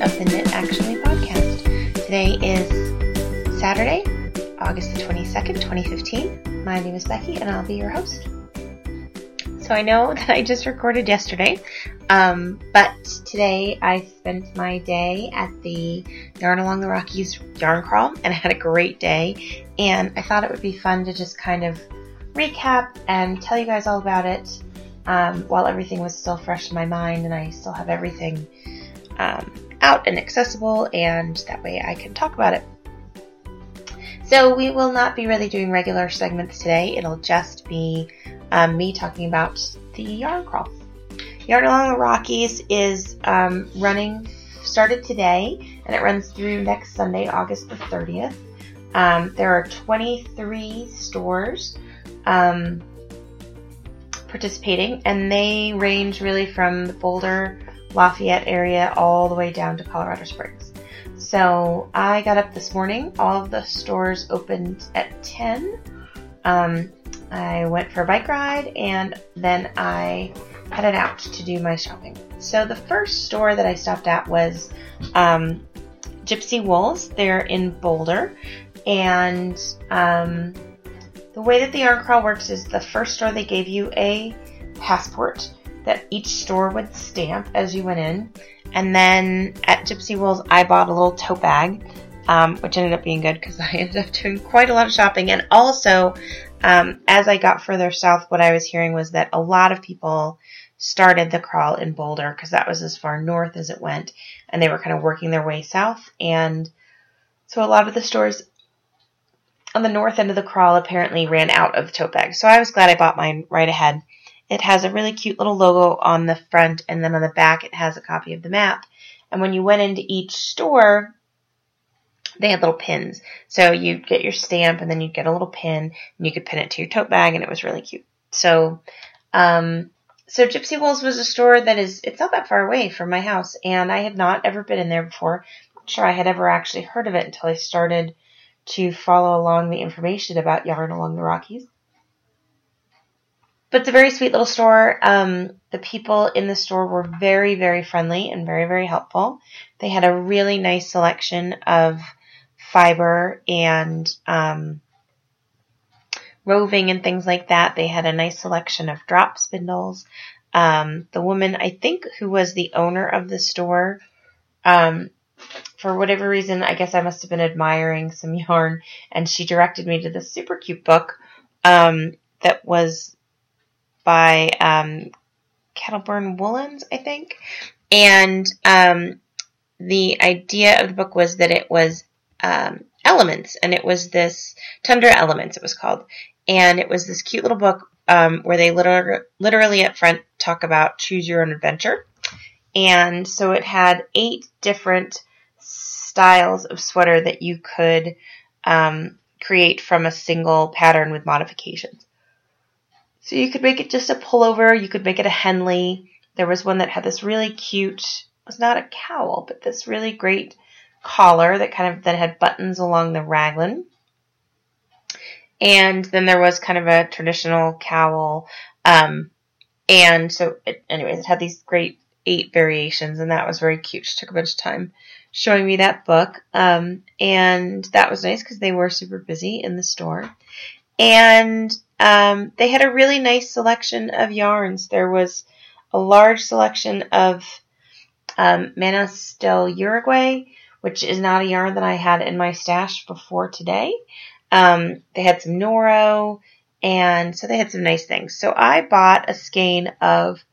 of the Knit Actually podcast. Today is Saturday, August the 22nd, 2015. My name is Becky and I'll be your host. So I know that I just recorded yesterday, um, but today I spent my day at the Yarn Along the Rockies yarn crawl and I had a great day and I thought it would be fun to just kind of recap and tell you guys all about it um, while everything was still fresh in my mind and I still have everything um, out and accessible, and that way I can talk about it. So we will not be really doing regular segments today. It'll just be um, me talking about the yarn crawl. Yarn Along the Rockies is um, running, started today, and it runs through next Sunday, August the 30th. Um, there are 23 stores. Um, participating, and they range really from the Boulder, Lafayette area all the way down to Colorado Springs. So I got up this morning. All of the stores opened at 10. Um, I went for a bike ride and then I headed out to do my shopping. So the first store that I stopped at was um, Gypsy Wools. They're in Boulder. And um, the way that the yarn crawl works is the first store they gave you a passport that each store would stamp as you went in. And then at Gypsy Wools, I bought a little tote bag, um, which ended up being good because I ended up doing quite a lot of shopping. And also, um, as I got further south, what I was hearing was that a lot of people started the crawl in Boulder because that was as far north as it went, and they were kind of working their way south. And so a lot of the stores on the north end of the crawl apparently ran out of tote bags. So I was glad I bought mine right ahead. It has a really cute little logo on the front, and then on the back it has a copy of the map. And when you went into each store, they had little pins. So you'd get your stamp, and then you'd get a little pin, and you could pin it to your tote bag, and it was really cute. So, um, so Gypsy Wools was a store that is, it's not that far away from my house, and I had not ever been in there before. I'm not sure I had ever actually heard of it until I started to follow along the information about Yarn Along the Rockies. But it's a very sweet little store. Um, the people in the store were very, very friendly and very, very helpful. They had a really nice selection of fiber and um, roving and things like that. They had a nice selection of drop spindles. Um, the woman, I think, who was the owner of the store, um, for whatever reason, I guess I must have been admiring some yarn, and she directed me to this super cute book um, that was by um, Kettleburn Woolens, I think. And um, the idea of the book was that it was um, elements, and it was this Tundra Elements, it was called. And it was this cute little book um, where they literally, literally at front talk about choose your own adventure. And so it had eight different styles of sweater that you could um, create from a single pattern with modifications. So you could make it just a pullover, you could make it a Henley. There was one that had this really cute, it was not a cowl, but this really great collar that kind of that had buttons along the raglan. And then there was kind of a traditional cowl. Um, and so, it, anyways, it had these great eight variations, and that was very cute. She took a bunch of time showing me that book. Um, and that was nice because they were super busy in the store. And um, they had a really nice selection of yarns. There was a large selection of um, Manos del Uruguay, which is not a yarn that I had in my stash before today. Um, they had some Noro, and so they had some nice things. So I bought a skein of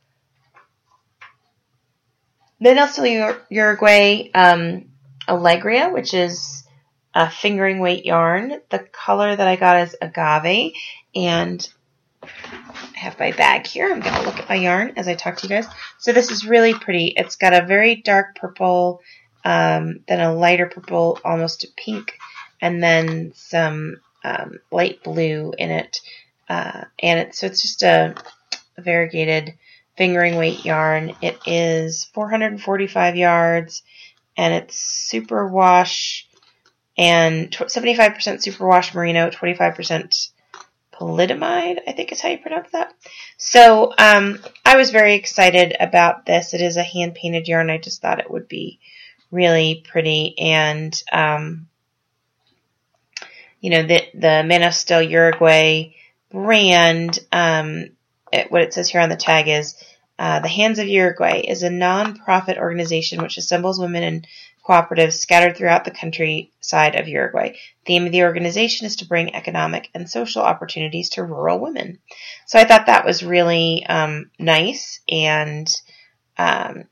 Manos del Uruguay um, Alegria, which is a fingering weight yarn. The color that I got is agave, and I have my bag here. I'm going to look at my yarn as I talk to you guys. So this is really pretty. It's got a very dark purple, um, then a lighter purple, almost a pink, and then some um, light blue in it. Uh, and it's, so it's just a, a variegated fingering weight yarn. It is 445 yards and it's super wash and 75% super wash merino, 25% polyamide, I think is how you pronounce that. So um, I was very excited about this. It is a hand painted yarn. I just thought it would be really pretty and um, you know the the Manos del Uruguay brand. Um, it, what it says here on the tag is uh, the Hands of Uruguay is a non-profit organization which assembles women and cooperatives scattered throughout the countryside of Uruguay. The theme of the organization is to bring economic and social opportunities to rural women. So I thought that was really um, nice, and um,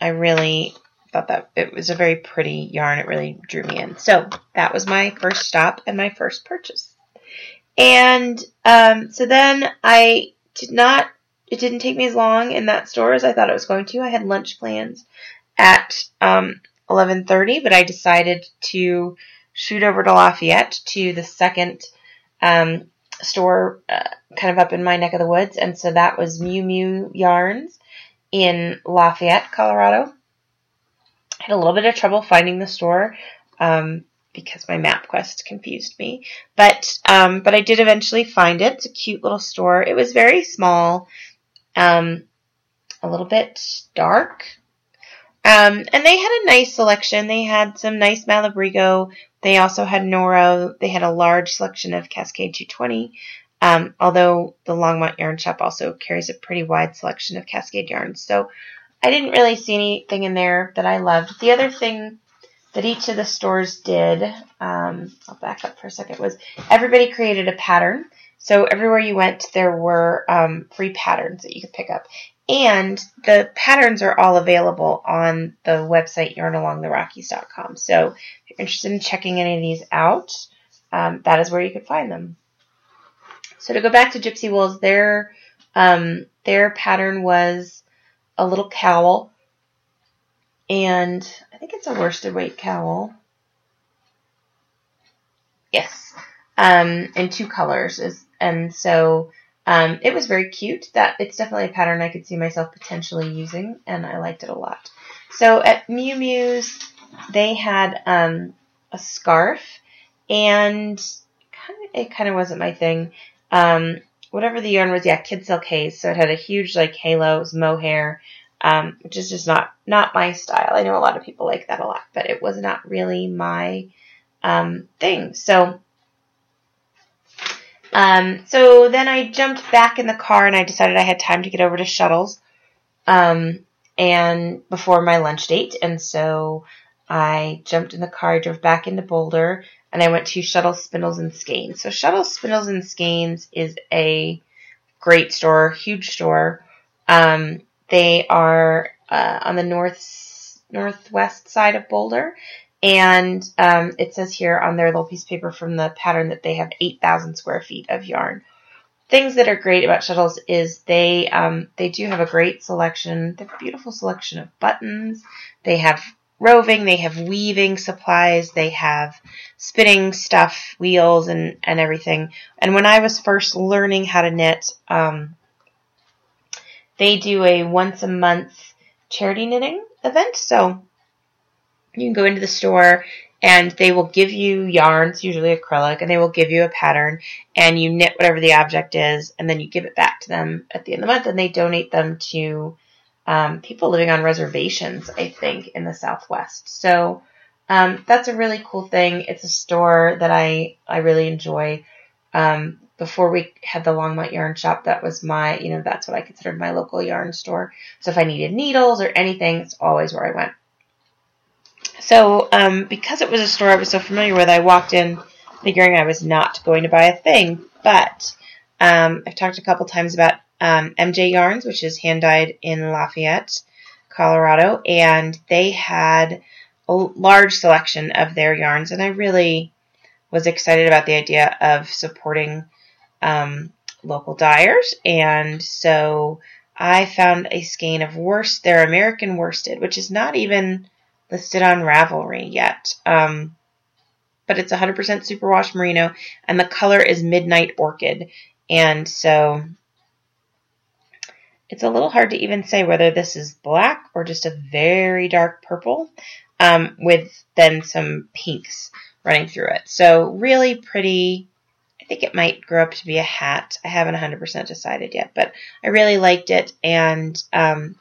I really thought that it was a very pretty yarn. It really drew me in. So that was my first stop and my first purchase. And um, so then I did not. It didn't take me as long in that store as I thought it was going to. I had lunch plans at um, 11:30, but I decided to shoot over to Lafayette to the second um, store, uh, kind of up in my neck of the woods, and so that was Mew Mew Yarns in Lafayette, Colorado. I had a little bit of trouble finding the store um, because my MapQuest confused me, but um, but I did eventually find it. It's a cute little store. It was very small, um, a little bit dark, um, and they had a nice selection. They had some nice Malabrigo. They also had Noro. They had a large selection of Cascade 220. Um, although the Longmont Yarn Shop also carries a pretty wide selection of Cascade yarns. So I didn't really see anything in there that I loved. The other thing that each of the stores did, um, I'll back up for a second, was everybody created a pattern. So everywhere you went, there were um, free patterns that you could pick up. And the patterns are all available on the website yarnalongtherockies.com. So if you're interested in checking any of these out, um, that is where you could find them. So to go back to Gypsy Wools, their um, their pattern was a little cowl, and I think it's a worsted weight cowl. Yes, um, in two colors is, and so um, it was very cute. That it's definitely a pattern I could see myself potentially using, and I liked it a lot. So at Miu Miu's, they had um, a scarf, and kind of, it kind of wasn't my thing. Um, whatever the yarn was, yeah, Kidsilk Haze. So it had a huge like halo, it was mohair, um, which is just not not my style. I know a lot of people like that a lot, but it was not really my um, thing. So um, so then I jumped back in the car and I decided I had time to get over to Shuttles, um, and before my lunch date, and so I jumped in the car, drove back into Boulder, and I went to Shuttle Spindles and Skeins. So Shuttle Spindles and Skeins is a great store, huge store. Um, they are uh, on the north northwest side of Boulder, and um, it says here on their little piece of paper from the pattern that they have 8,000 square feet of yarn. Things that are great about shuttles is they um, they do have a great selection. They have a beautiful selection of buttons. They have roving. They have weaving supplies. They have spinning stuff, wheels, and and everything. And when I was first learning how to knit, um, they do a once a month charity knitting event. So you can go into the store and they will give you yarns, usually acrylic, and they will give you a pattern and you knit whatever the object is and then you give it back to them at the end of the month and they donate them to um, people living on reservations, I think, in the Southwest. So um, that's a really cool thing. It's a store that I, I really enjoy. Um, before we had the Longmont Yarn Shop, that was my, you know, that's what I considered my local yarn store. So if I needed needles or anything, it's always where I went. So, um, because it was a store I was so familiar with, I walked in figuring I was not going to buy a thing. But um, I've talked a couple times about um, MJ Yarns, which is hand dyed in Lafayette, Colorado, and they had a large selection of their yarns, and I really was excited about the idea of supporting um, local dyers, and so I found a skein of worst, their American worsted, which is not even listed on Ravelry yet. Um, but it's 100% superwash merino, and the color is Midnight Orchid. And so it's a little hard to even say whether this is black or just a very dark purple um, with then some pinks running through it. So really pretty. I think it might grow up to be a hat. I haven't 100% decided yet, but I really liked it, and um,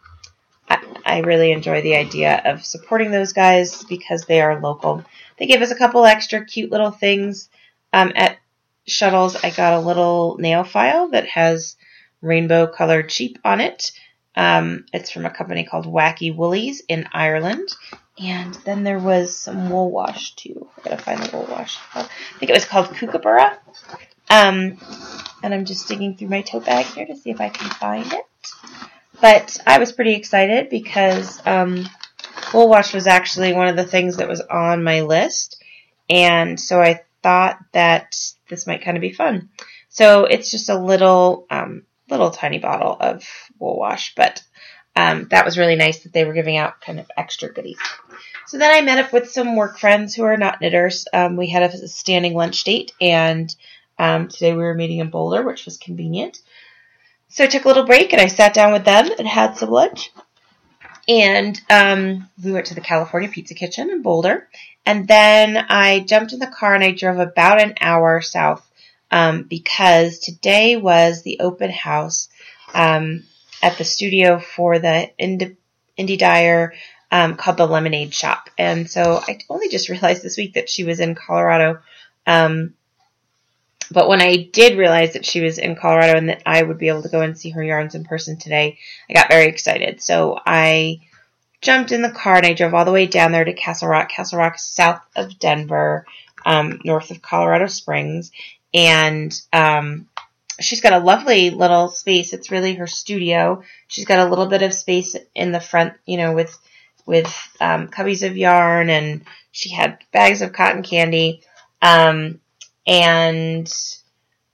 I, really enjoy the idea of supporting those guys because they are local. They gave us a couple extra cute little things um, at Shuttles. I got a little nail file that has rainbow colored sheep on it. Um, it's from a company called Wacky Woolies in Ireland. And then there was some wool wash too. I gotta find the wool wash. I think it was called Kookaburra. Um, and I'm just digging through my tote bag here to see if I can find it. But I was pretty excited because um, wool wash was actually one of the things that was on my list. And so I thought that this might kind of be fun. So it's just a little, um, little tiny bottle of wool wash, but um, that was really nice that they were giving out kind of extra goodies. So then I met up with some work friends who are not knitters. Um, we had a standing lunch date, and um, today we were meeting in Boulder, which was convenient. So I took a little break and I sat down with them and had some lunch. And um, we went to the California Pizza Kitchen in Boulder. And then I jumped in the car and I drove about an hour south um, because today was the open house um, at the studio for the Indie, Indie Dyer um, called the Lemonade Shop. And so I only just realized this week that she was in Colorado. Um, but when I did realize that she was in Colorado and that I would be able to go and see her yarns in person today, I got very excited. So I jumped in the car and I drove all the way down there to Castle Rock. Castle Rock is south of Denver, um, north of Colorado Springs. And um, she's got a lovely little space. It's really her studio. She's got a little bit of space in the front, you know, with with um, cubbies of yarn, and she had bags of cotton candy, um, and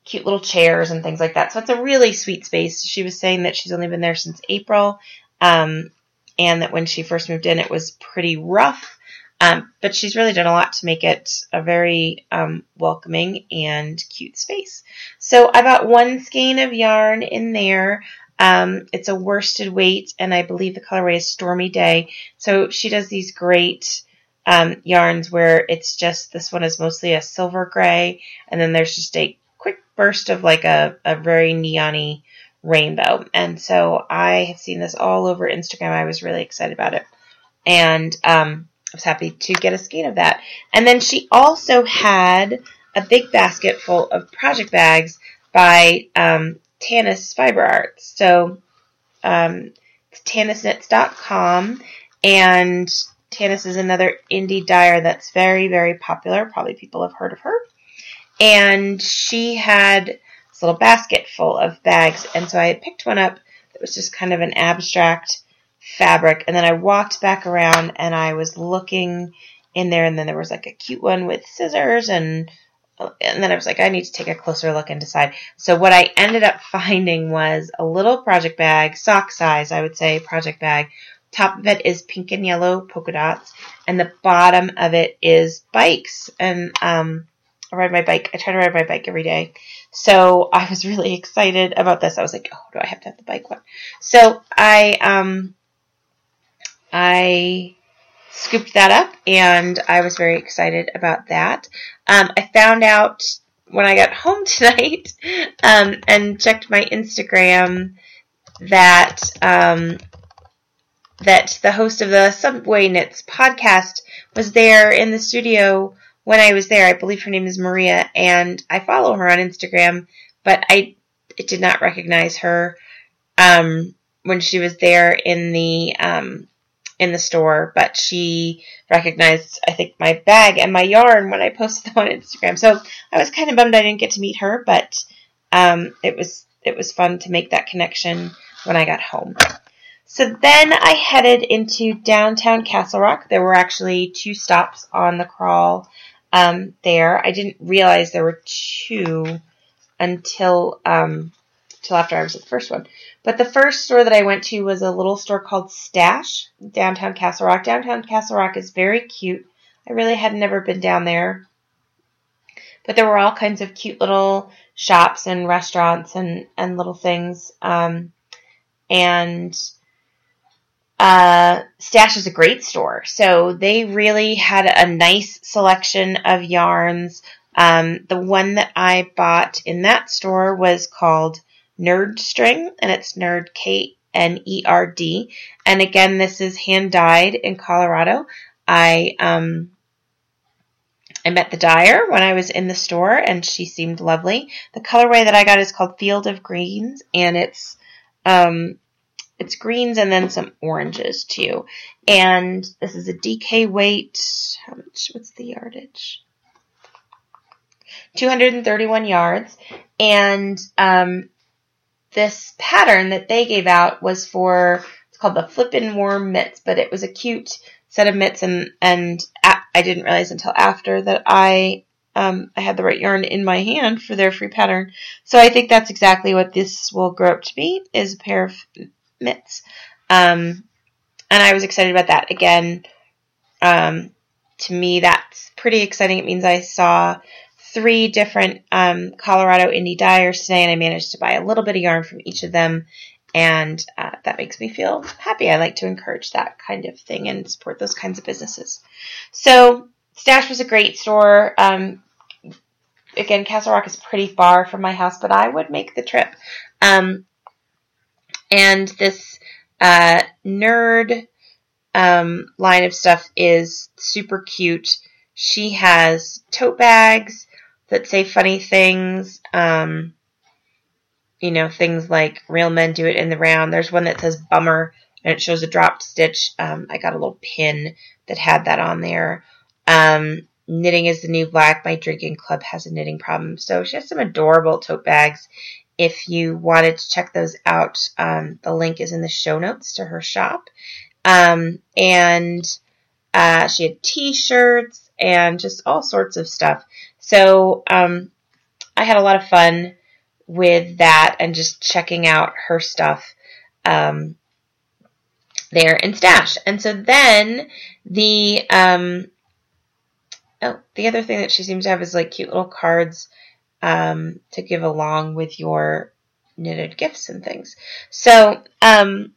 cute little chairs and things like that. So it's a really sweet space. She was saying that she's only been there since April, um, and that when she first moved in, it was pretty rough. Um, but she's really done a lot to make it a very um, welcoming and cute space. So I bought one skein of yarn in there. Um, it's a worsted weight, and I believe the colorway is Stormy Day. So she does these great um, yarns where it's just this one is mostly a silver gray, and then there's just a quick burst of like a, a very neony rainbow. And so I have seen this all over Instagram. I was really excited about it. And um, I was happy to get a skein of that. And then she also had a big basket full of project bags by um, Tanis Fiber Arts. So um, it's tanisknits.com and Tanis is another indie dyer that's very, very popular. Probably people have heard of her. And she had this little basket full of bags. And so I picked one up that was just kind of an abstract fabric. And then I walked back around and I was looking in there, and then there was like a cute one with scissors and and then I was like, I need to take a closer look and decide. So what I ended up finding was a little project bag, sock size, I would say, project bag. Top of it is pink and yellow polka dots, and the bottom of it is bikes. And um, I ride my bike. I try to ride my bike every day. So I was really excited about this. I was like, oh, do I have to have the bike one? So I um, I scooped that up and I was very excited about that. Um, I found out when I got home tonight um, and checked my Instagram that um, that the host of the Subway Knits podcast was there in the studio when I was there. I believe her name is Maria, and I follow her on Instagram, but I did not recognize her um, when she was there in the um, in the store, but she recognized, I think, my bag and my yarn when I posted them on Instagram. So I was kind of bummed I didn't get to meet her, but um, it was it was fun to make that connection when I got home. So then I headed into downtown Castle Rock. There were actually two stops on the crawl um, there. I didn't realize there were two until um, until after I was at the first one. But the first store that I went to was a little store called Stash, downtown Castle Rock. Downtown Castle Rock is very cute. I really had never been down there. But there were all kinds of cute little shops and restaurants and, and little things. Um, and uh, Stash is a great store. So they really had a nice selection of yarns. Um, the one that I bought in that store was called Knerd String, and it's Knerd K N E R D. And again, this is hand dyed in Colorado. I um, I met the dyer when I was in the store, and she seemed lovely. The colorway that I got is called Field of Greens, and it's um, it's greens and then some oranges too. And this is a DK weight. How much? What's the yardage? 231 yards. And um, this pattern that they gave out was for it's called the Flippin' Worm mitts, but it was a cute set of mitts, and and I didn't realize until after that I um, I had the right yarn in my hand for their free pattern. So I think that's exactly what this will grow up to be is a pair of mitts. Um, and I was excited about that. Again, um, to me, that's pretty exciting. It means I saw three different um, Colorado indie dyers today, and I managed to buy a little bit of yarn from each of them. And uh, that makes me feel happy. I like to encourage that kind of thing and support those kinds of businesses. So, Stash was a great store. Um, again, Castle Rock is pretty far from my house, but I would make the trip. Um, and this uh, Knerd um, line of stuff is super cute. She has tote bags that say funny things. Um, you know, things like real men do it in the round. There's one that says bummer and it shows a dropped stitch. Um, I got a little pin that had that on there. Um, knitting is the new black. My drinking club has a knitting problem. So she has some adorable tote bags if you wanted to check those out, um, the link is in the show notes to her shop. Um, and uh, she had t-shirts and just all sorts of stuff. So um, I had a lot of fun with that and just checking out her stuff um, there in Stash. And so then the um, oh, the other thing that she seems to have is like cute little cards um, to give along with your knitted gifts and things. So, um,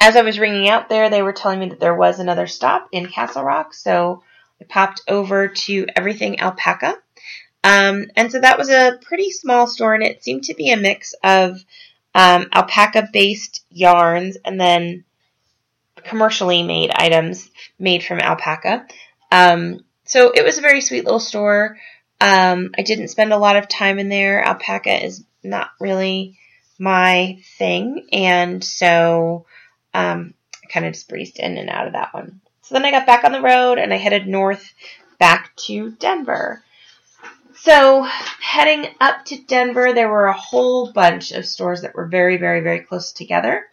as I was ringing out there, they were telling me that there was another stop in Castle Rock, so I popped over to Everything Alpaca. Um, and so that was a pretty small store, and it seemed to be a mix of um, alpaca based yarns and then commercially made items made from alpaca. Um, so it was a very sweet little store. Um, I didn't spend a lot of time in there. Alpaca is not really my thing, and so um, I kind of just breezed in and out of that one. So then I got back on the road and I headed north back to Denver. So heading up to Denver, there were a whole bunch of stores that were very, very, very close together.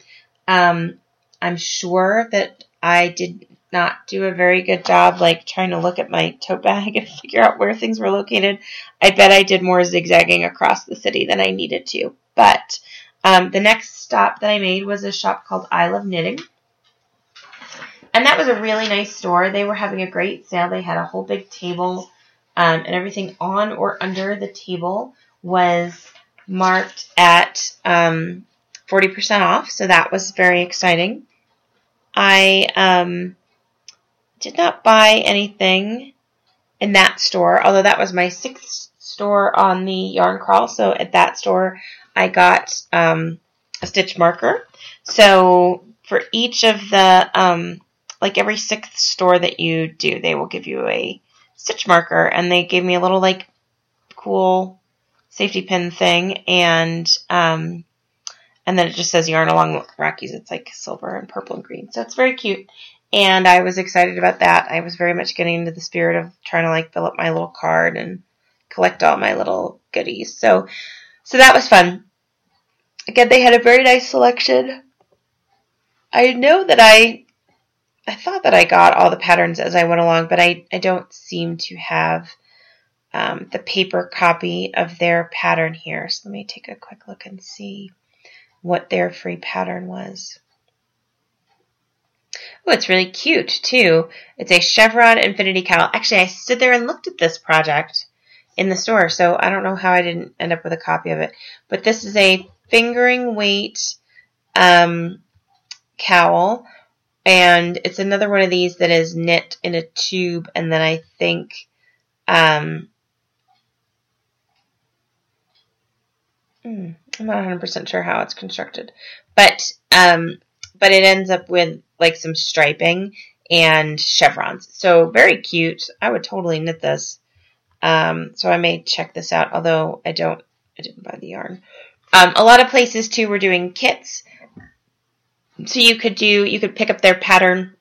Um, I'm sure that I did not do a very good job like trying to look at my tote bag and figure out where things were located. I bet I did more zigzagging across the city than I needed to. But um, the next stop that I made was a shop called I Love Knitting. And that was a really nice store. They were having a great sale. They had a whole big table, um, and everything on or under the table was marked at um, 40% off. So that was very exciting. I um, did not buy anything in that store, although that was my sixth store on the yarn crawl. So at that store, I got um, a stitch marker. So for each of the, um, like every sixth store that you do, they will give you a stitch marker, and they gave me a little like cool safety pin thing, and um, and then it just says yarn along Rockies. It's like silver and purple and green, so it's very cute and I was excited about that. I was very much getting into the spirit of trying to like fill up my little card and collect all my little goodies. So, so that was fun. Again, they had a very nice selection. I know that I, I thought that I got all the patterns as I went along, but I, I don't seem to have um, the paper copy of their pattern here. So let me take a quick look and see what their free pattern was. Oh, it's really cute too. It's a chevron infinity cowl. Actually, I stood there and looked at this project in the store, so I don't know how I didn't end up with a copy of it. But this is a fingering weight um, cowl, and it's another one of these that is knit in a tube, and then I think Um, hmm, I'm not 100% sure how it's constructed, but um, but it ends up with like some striping and chevrons. So very cute. I would totally knit this. Um, so I may check this out, although I don't, I didn't buy the yarn. Um, a lot of places too were doing kits. So you could do, you could pick up their pattern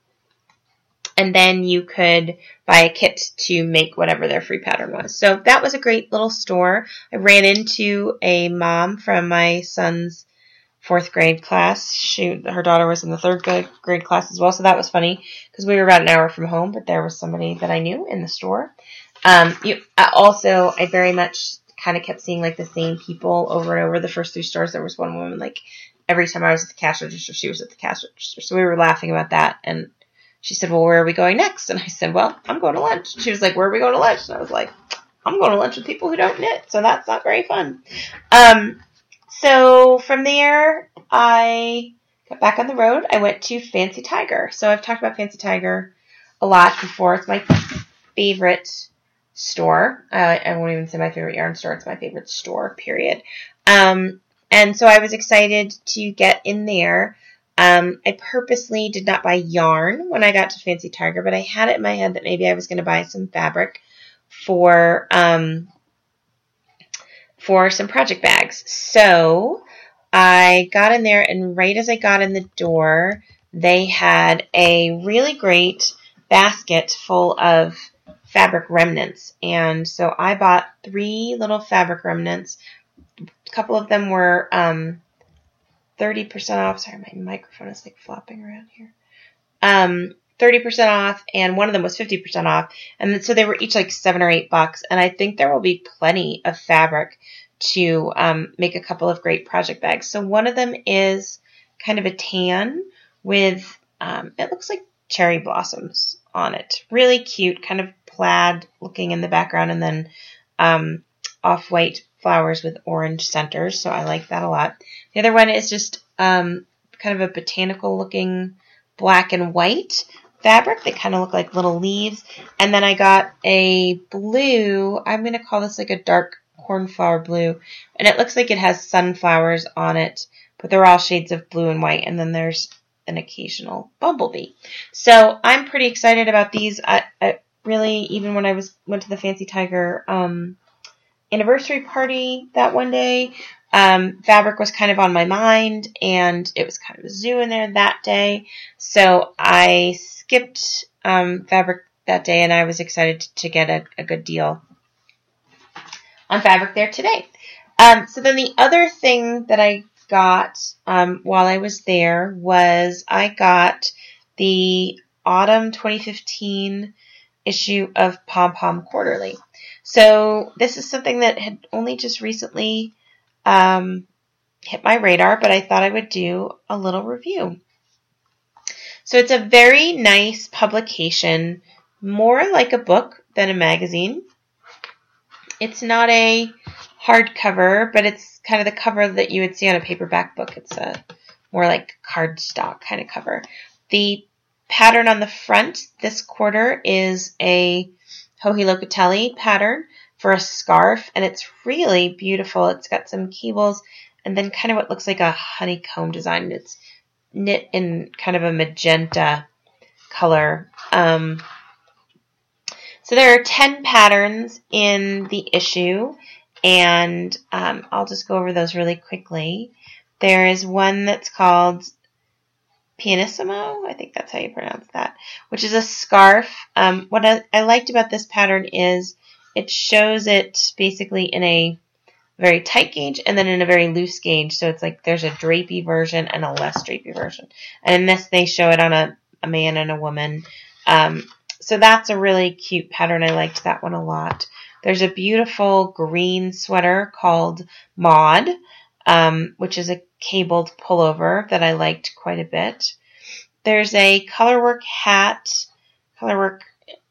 and then you could buy a kit to make whatever their free pattern was. So that was a great little store. I ran into a mom from my son's fourth grade class. She, her daughter was in the third grade class as well, so that was funny because we were about an hour from home, but there was somebody that I knew in the store. Um, you, also, I very much kind of kept seeing like the same people over and over. The first three stores, there was one woman like every time I was at the cash register, she was at the cash register. So we were laughing about that, and she said, "Well, where are we going next?" And I said, "Well, I'm going to lunch." She was like, "Where are we going to lunch?" And I was like, "I'm going to lunch with people who don't knit, so that's not very fun." Um, so from there, I got back on the road. I went to Fancy Tiger. So I've talked about Fancy Tiger a lot before. It's my favorite store. Uh, I won't even say my favorite yarn store. It's my favorite store, period. Um, and so I was excited to get in there. Um, I purposely did not buy yarn when I got to Fancy Tiger, but I had it in my head that maybe I was going to buy some fabric for um, for some project bags. So I got in there, and right as I got in the door, they had a really great basket full of fabric remnants. And so I bought three little fabric remnants. A couple of them were um, 30% off. Sorry, my microphone is like flopping around here. Um, 30% off, and one of them was 50% off. And so they were each like seven or eight bucks. And I think there will be plenty of fabric to um, make a couple of great project bags. So one of them is kind of a tan with, um, it looks like cherry blossoms on it. Really cute, kind of plaid looking in the background, and then um, off white flowers with orange centers. So I like that a lot. The other one is just um, kind of a botanical looking black and white fabric that kind of look like little leaves. And then I got a blue, I'm going to call this like a dark cornflower blue. And it looks like it has sunflowers on it, but they're all shades of blue and white. And then there's an occasional bumblebee. So I'm pretty excited about these. I, I really, even when I was went to the Fancy Tiger um, anniversary party that one day, um, fabric was kind of on my mind, and it was kind of a zoo in there that day. So I skipped um, fabric that day, and I was excited to get a, a good deal on fabric there today. Um, so then the other thing that I got um, while I was there was I got the autumn 2015 issue of Pom Pom Quarterly. So this is something that had only just recently um, hit my radar, but I thought I would do a little review. So it's a very nice publication, more like a book than a magazine. It's not a hardcover, but it's kind of the cover that you would see on a paperback book. It's a more like cardstock kind of cover. The pattern on the front this quarter is a Joji Locatelli pattern for a scarf, and it's really beautiful. It's got some cables and then kind of what looks like a honeycomb design. It's knit in kind of a magenta color. Um, so there are 10 patterns in the issue, and um, I'll just go over those really quickly. There is one that's called Pianissimo, I think that's how you pronounce that, which is a scarf. Um, what I, I liked about this pattern is it shows it basically in a very tight gauge and then in a very loose gauge. So it's like there's a drapey version and a less drapey version. And in this, they show it on a, a man and a woman. Um, so that's a really cute pattern. I liked that one a lot. There's a beautiful green sweater called Maud, um, which is a cabled pullover that I liked quite a bit. There's a colorwork hat. Colorwork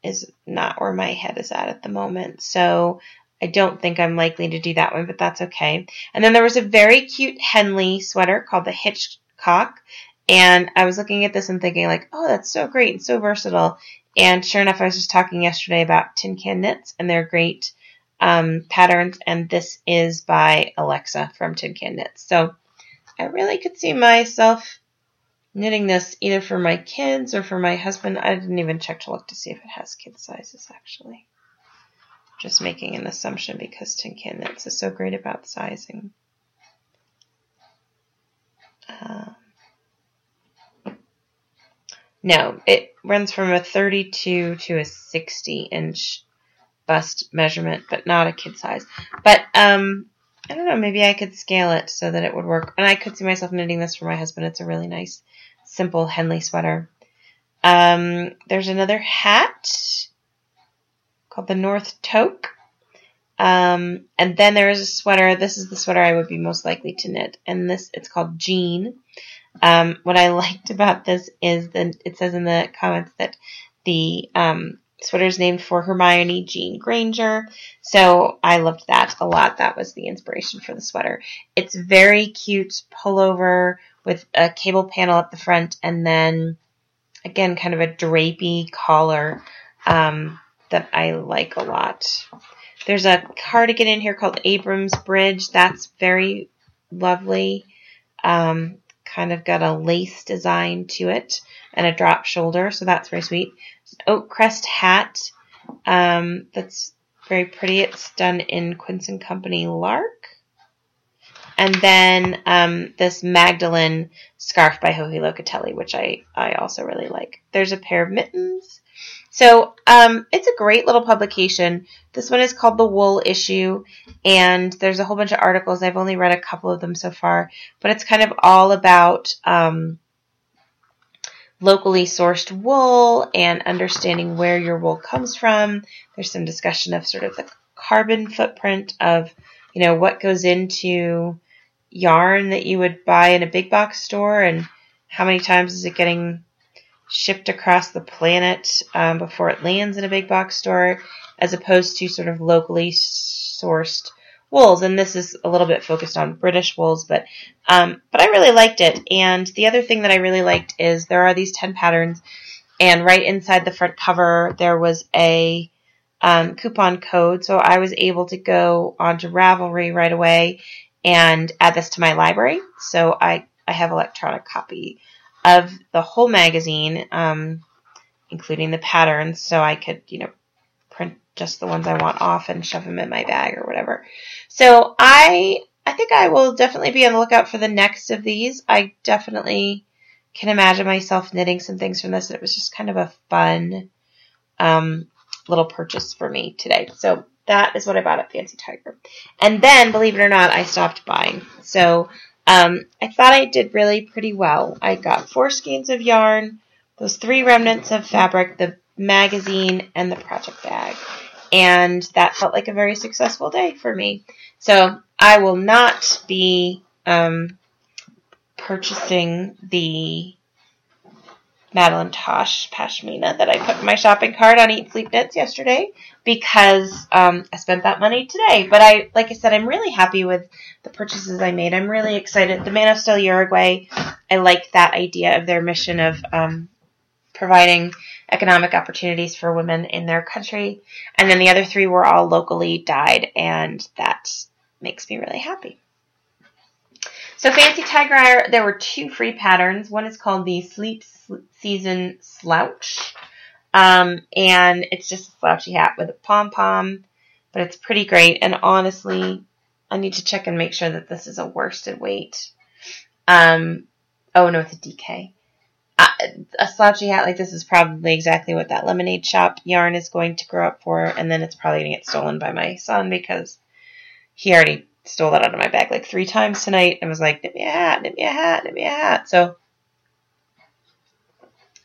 is not where my head is at at the moment, so I don't think I'm likely to do that one, but that's okay. And then there was a very cute Henley sweater called the Hitchcock, And I was looking at this and thinking like, oh, that's so great and so versatile. And sure enough, I was just talking yesterday about tin can knits and they're great um, patterns. And this is by Alexa from Tin Can Knits. So I really could see myself knitting this either for my kids or for my husband. I didn't even check to look to see if it has kid sizes actually. Just making an assumption because Tin Can Knits is so great about sizing. Um, no, it runs from a 32 to a 60 inch bust measurement, but not a kid size. But um, I don't know, maybe I could scale it so that it would work. And I could see myself knitting this for my husband. It's a really nice, simple Henley sweater. Um, there's another hat called the North Toque. Um, and then there is a sweater. This is the sweater I would be most likely to knit. And this, it's called Jean. Um, what I liked about this is that it says in the comments that the um, sweater is named for Hermione Jean Granger. So I loved that a lot. That was the inspiration for the sweater. It's very cute pullover with a cable panel at the front and then again kind of a drapey collar um, that I like a lot. There's a cardigan in here called Abrams Bridge. That's very lovely. Um, kind of got a lace design to it and a drop shoulder, so that's very sweet. Oak crest hat um, that's very pretty. It's done in Quince and Company Lark. And then um, this Magdalen scarf by Joji Locatelli, which I, I also really like. There's a pair of mittens. So um, it's a great little publication. This one is called The Wool Issue, and there's a whole bunch of articles. I've only read a couple of them so far, but it's kind of all about um, locally sourced wool and understanding where your wool comes from. There's some discussion of sort of the carbon footprint of, you know, what goes into yarn that you would buy in a big box store and how many times is it getting shipped across the planet um, before it lands in a big box store, as opposed to sort of locally sourced wools. And this is a little bit focused on British wools, but um, but I really liked it. And the other thing that I really liked is there are these ten patterns, and right inside the front cover there was a um, coupon code, so I was able to go onto Ravelry right away and add this to my library. So I I have electronic copy of the whole magazine, um, including the patterns, so I could, you know, print just the ones I want off and shove them in my bag or whatever. So I, I think I will definitely be on the lookout for the next of these. I definitely can imagine myself knitting some things from this. And it was just kind of a fun, um, little purchase for me today. So that is what I bought at Fancy Tiger. And then, believe it or not, I stopped buying. So um, I thought I did really pretty well. I got four skeins of yarn, those three remnants of fabric, the magazine, and the project bag. And that felt like a very successful day for me. So I will not be um, purchasing the Madelinetosh Pashmina that I put in my shopping cart on Eat Sleep Knits yesterday because um, I spent that money today. But I, like I said, I'm really happy with the purchases I made. I'm really excited. The Manos del Uruguay, I like that idea of their mission of um, providing economic opportunities for women in their country. And then the other three were all locally dyed, and that makes me really happy. So Fancy Tiger, there were two free patterns. One is called the Sleep Season Slouch. Um, and it's just a slouchy hat with a pom pom, but it's pretty great. And honestly, I need to check and make sure that this is a worsted weight. Um, oh no, it's a DK. Uh, a slouchy hat like this is probably exactly what that lemonade shop yarn is going to grow up for, and then it's probably going to get stolen by my son because he already stole that out of my bag like three times tonight and was like, knit me a hat, knit me a hat, knit me a hat. So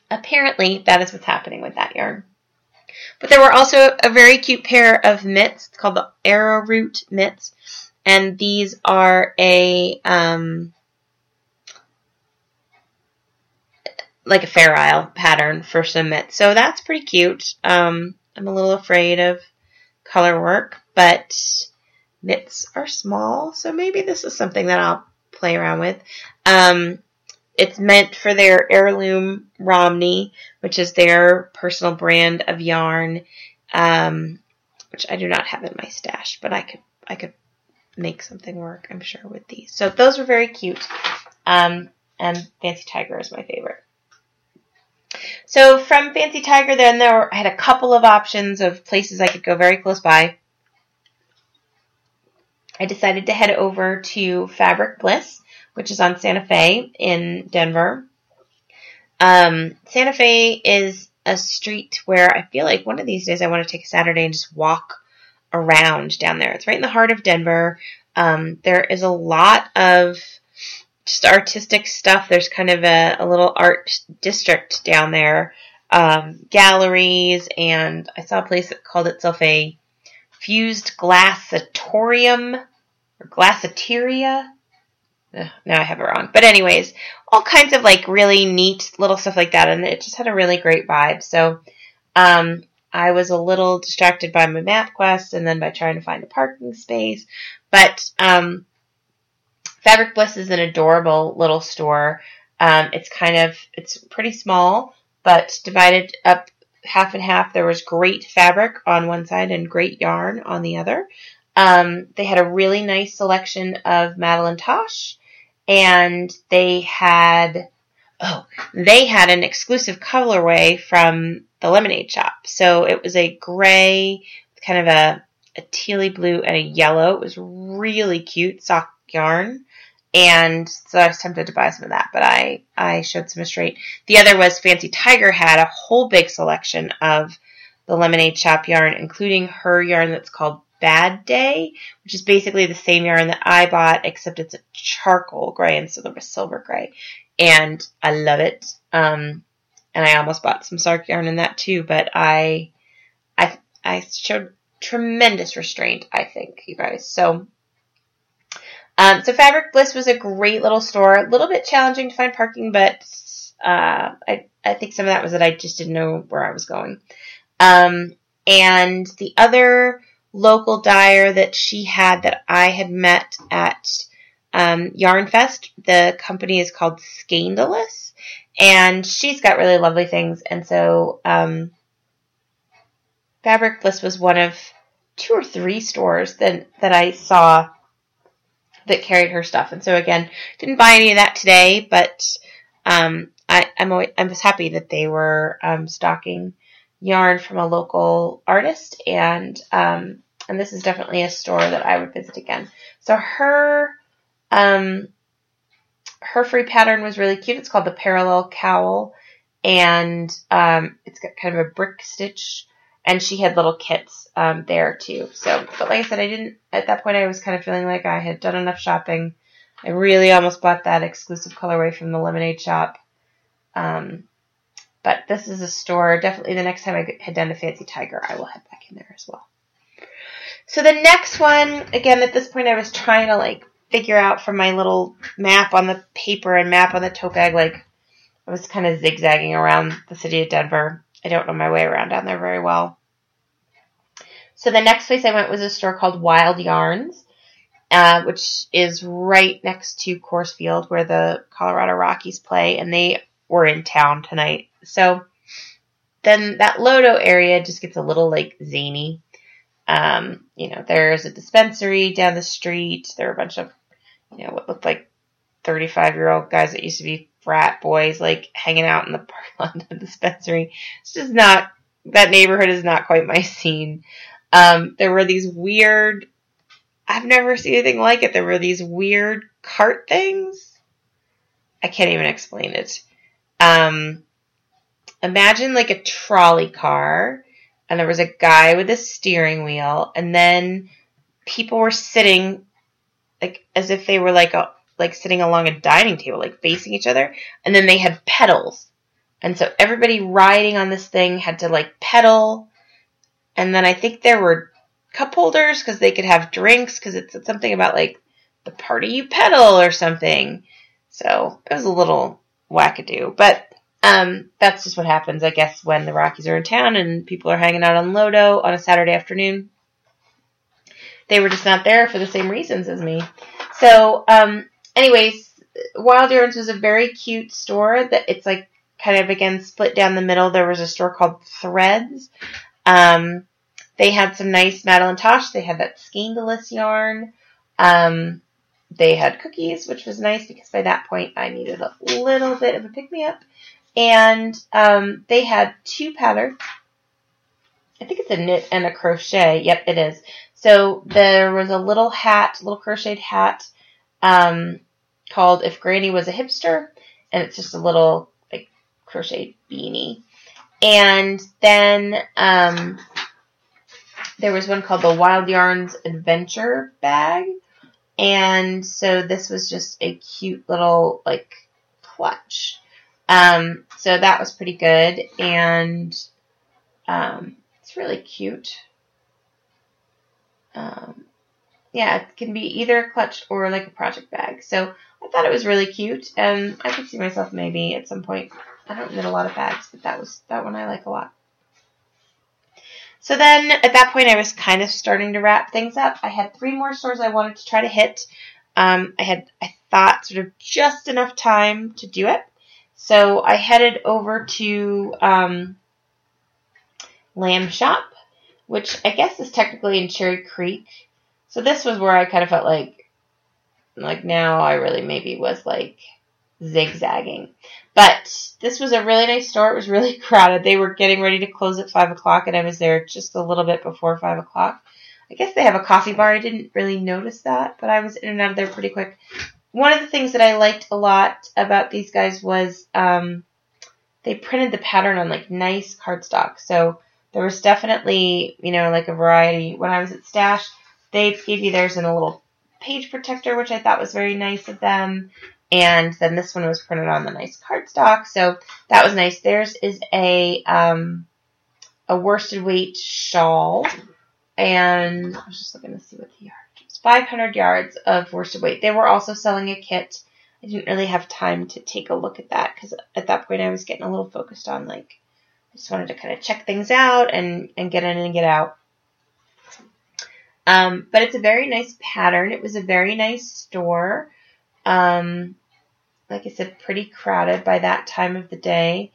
apparently that is what's happening with that yarn. But there were also a very cute pair of mitts called the Arrowroot mitts. And these are a, um, like a Fair Isle pattern for some mitts. So that's pretty cute. Um, I'm a little afraid of color work, but mitts are small, so maybe this is something that I'll play around with. Um, it's meant for their heirloom Romney, which is their personal brand of yarn, um, which I do not have in my stash, but I could I could make something work, I'm sure, with these. So those were very cute. Um, and Fancy Tiger is my favorite. So from Fancy Tiger, then there were, I had a couple of options of places I could go very close by. I decided to head over to Fabric Bliss, which is on Santa Fe in Denver. Um, Santa Fe is a street where I feel like one of these days I want to take a Saturday and just walk around down there. It's right in the heart of Denver. Um, there is a lot of just artistic stuff. There's kind of a, a little art district down there, um, galleries, and I saw a place that called itself a fused glassatorium or glassateria. Ugh, now I have it wrong. But anyways, all kinds of like really neat little stuff like that, and it just had a really great vibe. So um, I was a little distracted by my MapQuest and then by trying to find a parking space. But um, Fabric Bliss is an adorable little store. Um, it's kind of it's pretty small, but divided up half and half. There was great fabric on one side and great yarn on the other. Um, they had a really nice selection of Madelinetosh, and they had oh they had an exclusive colorway from the lemonade shop. So it was a gray, kind of a, a tealy blue and a yellow. It was really cute sock yarn. And so I was tempted to buy some of that, but I, I showed some restraint. The other was Fancy Tiger had a whole big selection of the lemonade shop yarn, including her yarn that's called Bad Day, which is basically the same yarn that I bought, except it's a charcoal gray instead of a silver gray. And I love it. Um, and I almost bought some sark yarn in that too, but I, I, I showed tremendous restraint, I think, you guys. So, um, so Fabric Bliss was a great little store. A little bit challenging to find parking, but uh, I, I think some of that was that I just didn't know where I was going. Um, and the other local dyer that she had that I had met at um, Yarn Fest, the company is called Scandalous and she's got really lovely things. And so, um, Fabric Bliss was one of two or three stores that that I saw that carried her stuff. And so again, didn't buy any of that today, but um, I, I'm always, I was happy that they were um, stocking yarn from a local artist, and um, and this is definitely a store that I would visit again. So her um, her free pattern was really cute. It's called the Parallel Cowl, and um, it's got kind of a brick stitch. And she had little kits um, there too. So, but like I said, I didn't at that point. I was kind of feeling like I had done enough shopping. I really almost bought that exclusive colorway from the Lemonade Shop. Um, but this is a store. Definitely, the next time I head down to Fancy Tiger, I will head back in there as well. So the next one, again, at this point, I was trying to like figure out from my little map on the paper and map on the tote bag, like I was kind of zigzagging around the city of Denver. I don't know my way around down there very well. So the next place I went was a store called Wild Yarns, uh, which is right next to Coors Field where the Colorado Rockies play, and they were in town tonight. So then that Lodo area just gets a little like zany. Um, you know, there's a dispensary down the street. There are a bunch of, you know, what looked like 35 year old guys that used to be frat boys, like hanging out in the parking lot of the dispensary. It's just not, that neighborhood is not quite my scene. Um, there were these weird, I've never seen anything like it. There were these weird cart things. I can't even explain it. Um, imagine like a trolley car and there was a guy with a steering wheel, and then people were sitting like as if they were like a like sitting along a dining table, like facing each other, and then they had pedals. And so everybody riding on this thing had to like pedal. And then I think there were cup holders because they could have drinks because it's something about like the party you pedal or something. So it was a little wackadoo. But um, that's just what happens, I guess, when the Rockies are in town and people are hanging out on Lodo on a Saturday afternoon. They were just not there for the same reasons as me. So, um, anyways, Wild Yarns was a very cute store that it's like kind of again split down the middle. There was a store called Threads. Um, they had some nice Madelinetosh. They had that Scandalous yarn. Um, they had cookies, which was nice because by that point I needed a little bit of a pick me up. And um, they had two patterns. I think it's a knit and a crochet. Yep, it is. So there was a little hat, little crocheted hat, um, called If Granny Was a Hipster, and it's just a little like crocheted beanie. And then um, there was one called the Wild Yarns Adventure Bag, and so this was just a cute little like clutch. Um, so that was pretty good, and um, it's really cute. Um, yeah, it can be either a clutch or like a project bag. So I thought it was really cute, and I could see myself maybe at some point. I don't knit a lot of bags, but that was that one I like a lot. So then at that point, I was kind of starting to wrap things up. I had three more stores I wanted to try to hit. Um, I had, I thought, sort of just enough time to do it. So I headed over to um, Lamb Shop, which I guess is technically in Cherry Creek. So this was where I kind of felt like, like now I really maybe was like zigzagging. But this was a really nice store. It was really crowded. They were getting ready to close at 5 o'clock, and I was there just a little bit before 5 o'clock. I guess they have a coffee bar. I didn't really notice that, but I was in and out of there pretty quick. One of the things that I liked a lot about these guys was um, they printed the pattern on like nice cardstock. So there was definitely, you know, like a variety. When I was at Stash, they gave you theirs in a little page protector, which I thought was very nice of them. And then this one was printed on the nice cardstock, so that was nice. Theirs is a um, a worsted weight shawl, and I was just looking to see what. 500 yards of worsted weight. They were also selling a kit. I didn't really have time to take a look at that because at that point I was getting a little focused on like I just wanted to kind of check things out and and get in and get out. Um, but it's a very nice pattern. It was a very nice store. Um, like I said, pretty crowded by that time of the day.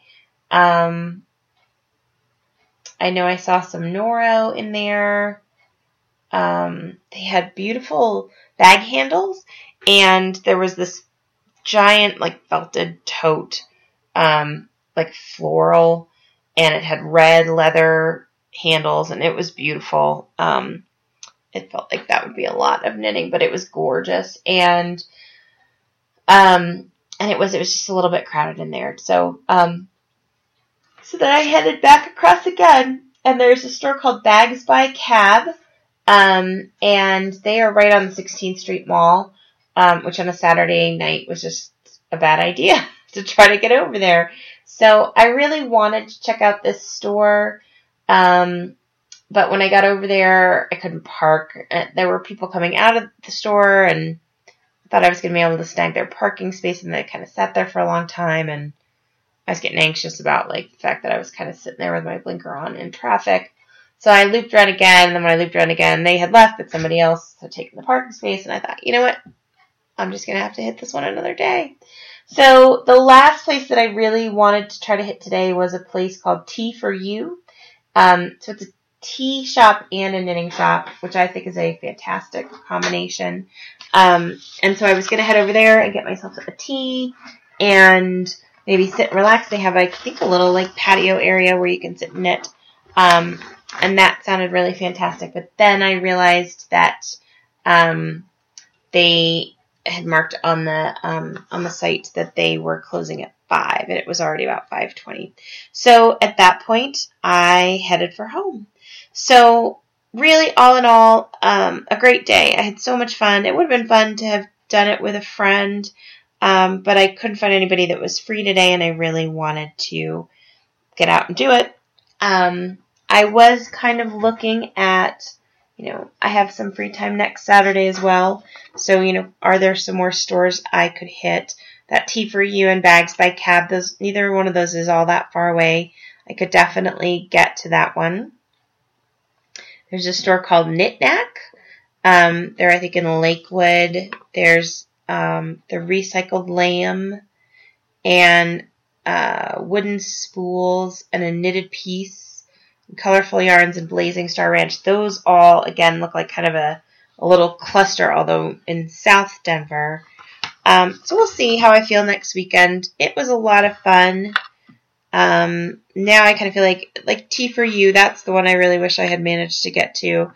Um, I know I saw some Noro in there. Um, they had beautiful bag handles, and there was this giant, like, felted tote, um, like floral, and it had red leather handles, and it was beautiful. Um, it felt like that would be a lot of knitting, but it was gorgeous. And um, and it was it was just a little bit crowded in there. So um, so then I headed back across again, and there's a store called Bags by Cab, um, and they are right on the 16th Street Mall, um, which on a Saturday night was just a bad idea to try to get over there. So I really wanted to check out this store. Um, but when I got over there, I couldn't park. Uh, there were people coming out of the store and I thought I was going to be able to snag their parking space, and they kind of sat there for a long time, and I was getting anxious about like the fact that I was kind of sitting there with my blinker on in traffic. So I looped around again, and then when I looped around again, they had left, but somebody else had taken the parking space, and I thought, you know what? I'm just going to have to hit this one another day. So the last place that I really wanted to try to hit today was a place called Tea for You. Um, so it's a tea shop and a knitting shop, which I think is a fantastic combination. Um, and so I was going to head over there and get myself a tea and maybe sit and relax. They have, I think, a little like patio area where you can sit and knit. Um, and that sounded really fantastic. But then I realized that um, they had marked on the um, on the site that they were closing at five, and it was already about five twenty. So at that point, I headed for home. So really, all in all, um, a great day. I had so much fun. It would have been fun to have done it with a friend, um, but I couldn't find anybody that was free today, and I really wanted to get out and do it. Um, I was kind of looking at, you know, I have some free time next Saturday as well. So, you know, are there some more stores I could hit? That Tea for You and Bags by Cab, those neither one of those is all that far away. I could definitely get to that one. There's a store called Knit Knack. Um, they're, I think, in Lakewood. There's um, the recycled lamb and uh, wooden spools and a knitted piece, colorful yarns and blazing star ranch. Those all again look like kind of a, a little cluster, although in South Denver. Um, so we'll see how I feel next weekend. It was a lot of fun. Um, now I kind of feel like like Tea for You. That's the one I really wish I had managed to get to.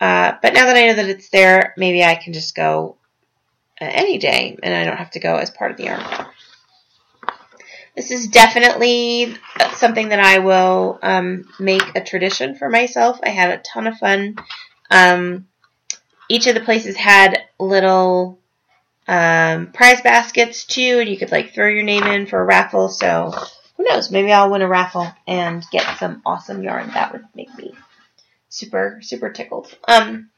Uh, but now that I know that it's there, maybe I can just go uh, any day, and I don't have to go as part of the yarn. This is definitely something that I will um, make a tradition for myself. I had a ton of fun. Um, each of the places had little um, prize baskets too, and you could like throw your name in for a raffle. So who knows? Maybe I'll win a raffle and get some awesome yarn. That would make me super super tickled. Um,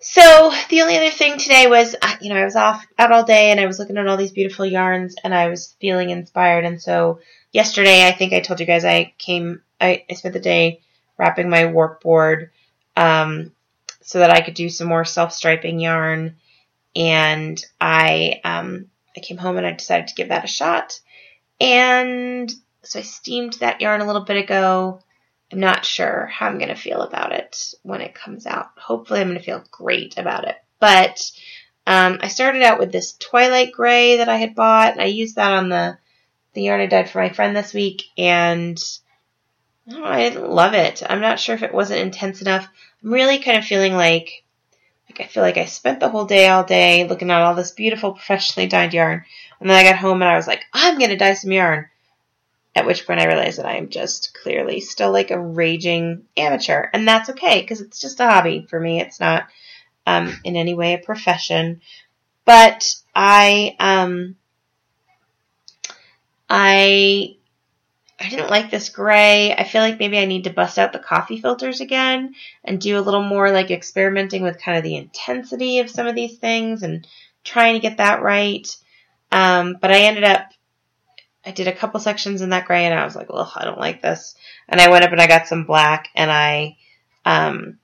so the only other thing today was, you know, I was off out all day and I was looking at all these beautiful yarns and I was feeling inspired. And so yesterday, I think I told you guys I came, I, I spent the day wrapping my warp board um, so that I could do some more self striping yarn. And I, um, I came home and I decided to give that a shot. And so I steamed that yarn a little bit ago. I'm not sure how I'm going to feel about it when it comes out. Hopefully, I'm going to feel great about it. But um, I started out with this Twilight Gray that I had bought, and I used that on the the yarn I dyed for my friend this week, and I, I didn't love it. I'm not sure if it wasn't intense enough. I'm really kind of feeling like like I feel like I spent the whole day all day looking at all this beautiful professionally dyed yarn, and then I got home and I was like, I'm gonna dye some yarn. At which point I realized that I am just clearly still like a raging amateur. And that's okay because it's just a hobby for me. It's not um, in any way a profession. But I, um, I, I didn't like this gray. I feel like maybe I need to bust out the coffee filters again and do a little more like experimenting with kind of the intensity of some of these things and trying to get that right. Um, but I ended up I did a couple sections in that gray and I was like, well, I don't like this. And I went up and I got some black and I, um,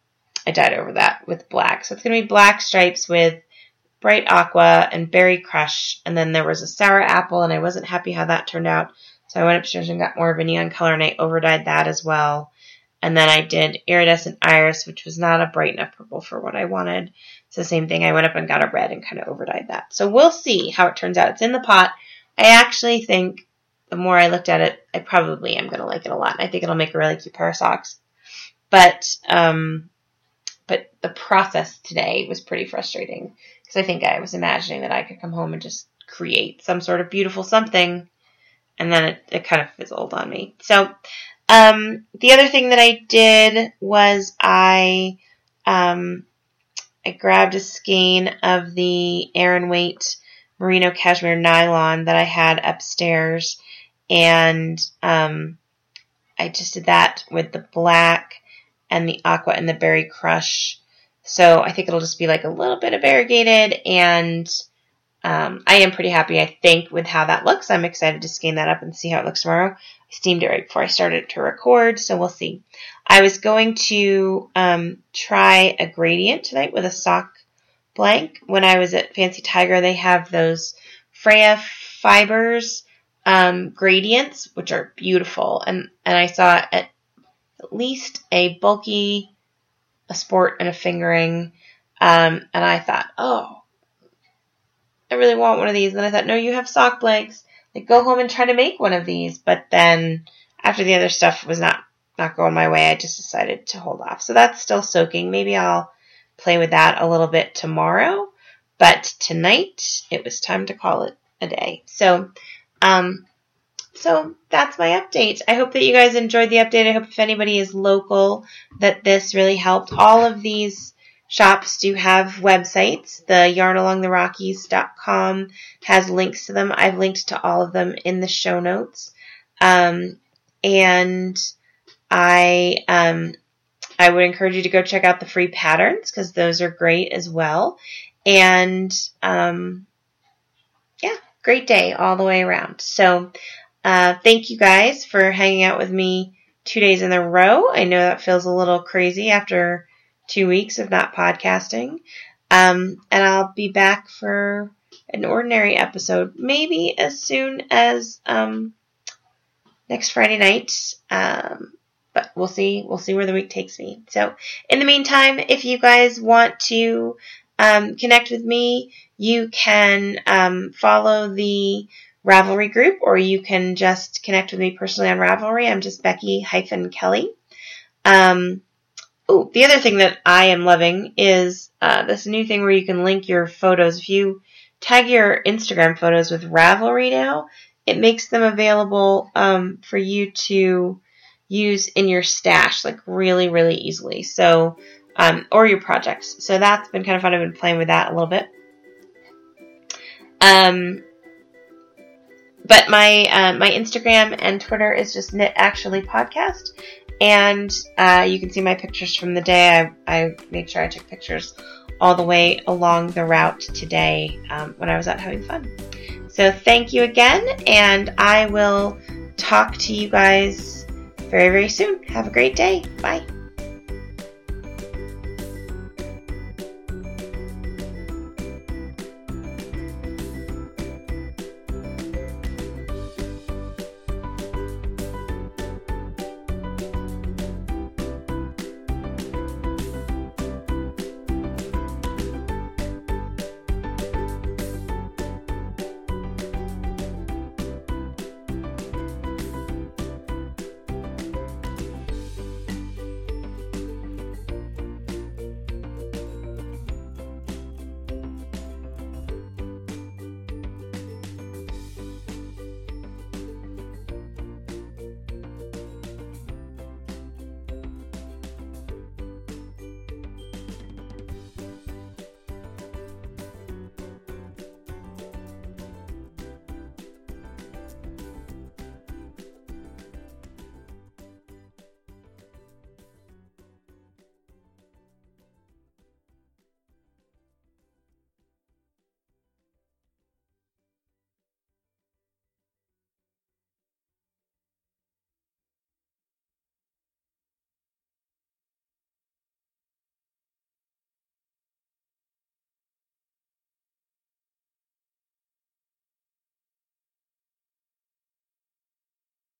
I dyed over that with black. So it's going to be black stripes with bright aqua and berry crush. And then there was a sour apple and I wasn't happy how that turned out. So I went upstairs and got more of a neon color and I overdyed that as well. And then I did iridescent iris, which was not a bright enough purple for what I wanted. It's the same thing. I went up and got a red and kind of overdyed that. So we'll see how it turns out. It's in the pot. I actually think the more I looked at it, I probably am going to like it a lot. I think it'll make a really cute pair of socks. But, um, but the process today was pretty frustrating because I think I was imagining that I could come home and just create some sort of beautiful something, and then it, it kind of fizzled on me. So, um, the other thing that I did was I, um, I grabbed a skein of the Aran Weight merino cashmere nylon that I had upstairs, and um, I just did that with the black and the aqua and the berry crush. So I think it'll just be like a little bit of variegated, and um, I am pretty happy, I think, with how that looks. I'm excited to skein that up and see how it looks tomorrow. I steamed it right before I started to record, so we'll see. I was going to um, try a gradient tonight with a sock blank. When I was at Fancy Tiger, they have those Freia fibers um, gradients, which are beautiful, and and I saw at, at least a bulky, a sport, and a fingering, um, and I thought, oh, I really want one of these. And then I thought, no, you have sock blanks. Like go home and try to make one of these. But then after the other stuff was not not going my way, I just decided to hold off. So that's still soaking. Maybe I'll play with that a little bit tomorrow. But tonight, it was time to call it a day. So, um, so that's my update. I hope that you guys enjoyed the update. I hope if anybody is local that this really helped. All of these shops do have websites. The yarnalongtherockies.com has links to them. I've linked to all of them in the show notes. Um, and I um, I would encourage you to go check out the free patterns because those are great as well. And um, yeah, great day all the way around. So uh, thank you guys for hanging out with me two days in a row. I know that feels a little crazy after two weeks of not podcasting. Um, and I'll be back for an ordinary episode, maybe as soon as um, next Friday night. Um, but we'll see. We'll see where the week takes me. So, in the meantime, if you guys want to um, connect with me, you can um, follow the Ravelry group, or you can just connect with me personally on Ravelry. I'm just Becky hyphen Kelly. Um, oh, the other thing that I am loving is uh, this new thing where you can link your photos. If you tag your Instagram photos with Ravelry now, it makes them available um, for you to use in your stash, like really, really easily. So, um, or your projects. So that's been kind of fun. I've been playing with that a little bit. Um, but my uh, my Instagram and Twitter is just Knit Actually Podcast, and uh, you can see my pictures from the day. I, I made sure I took pictures all the way along the route today um, when I was out having fun. So thank you again, and I will talk to you guys very very soon. Have a great day. Bye.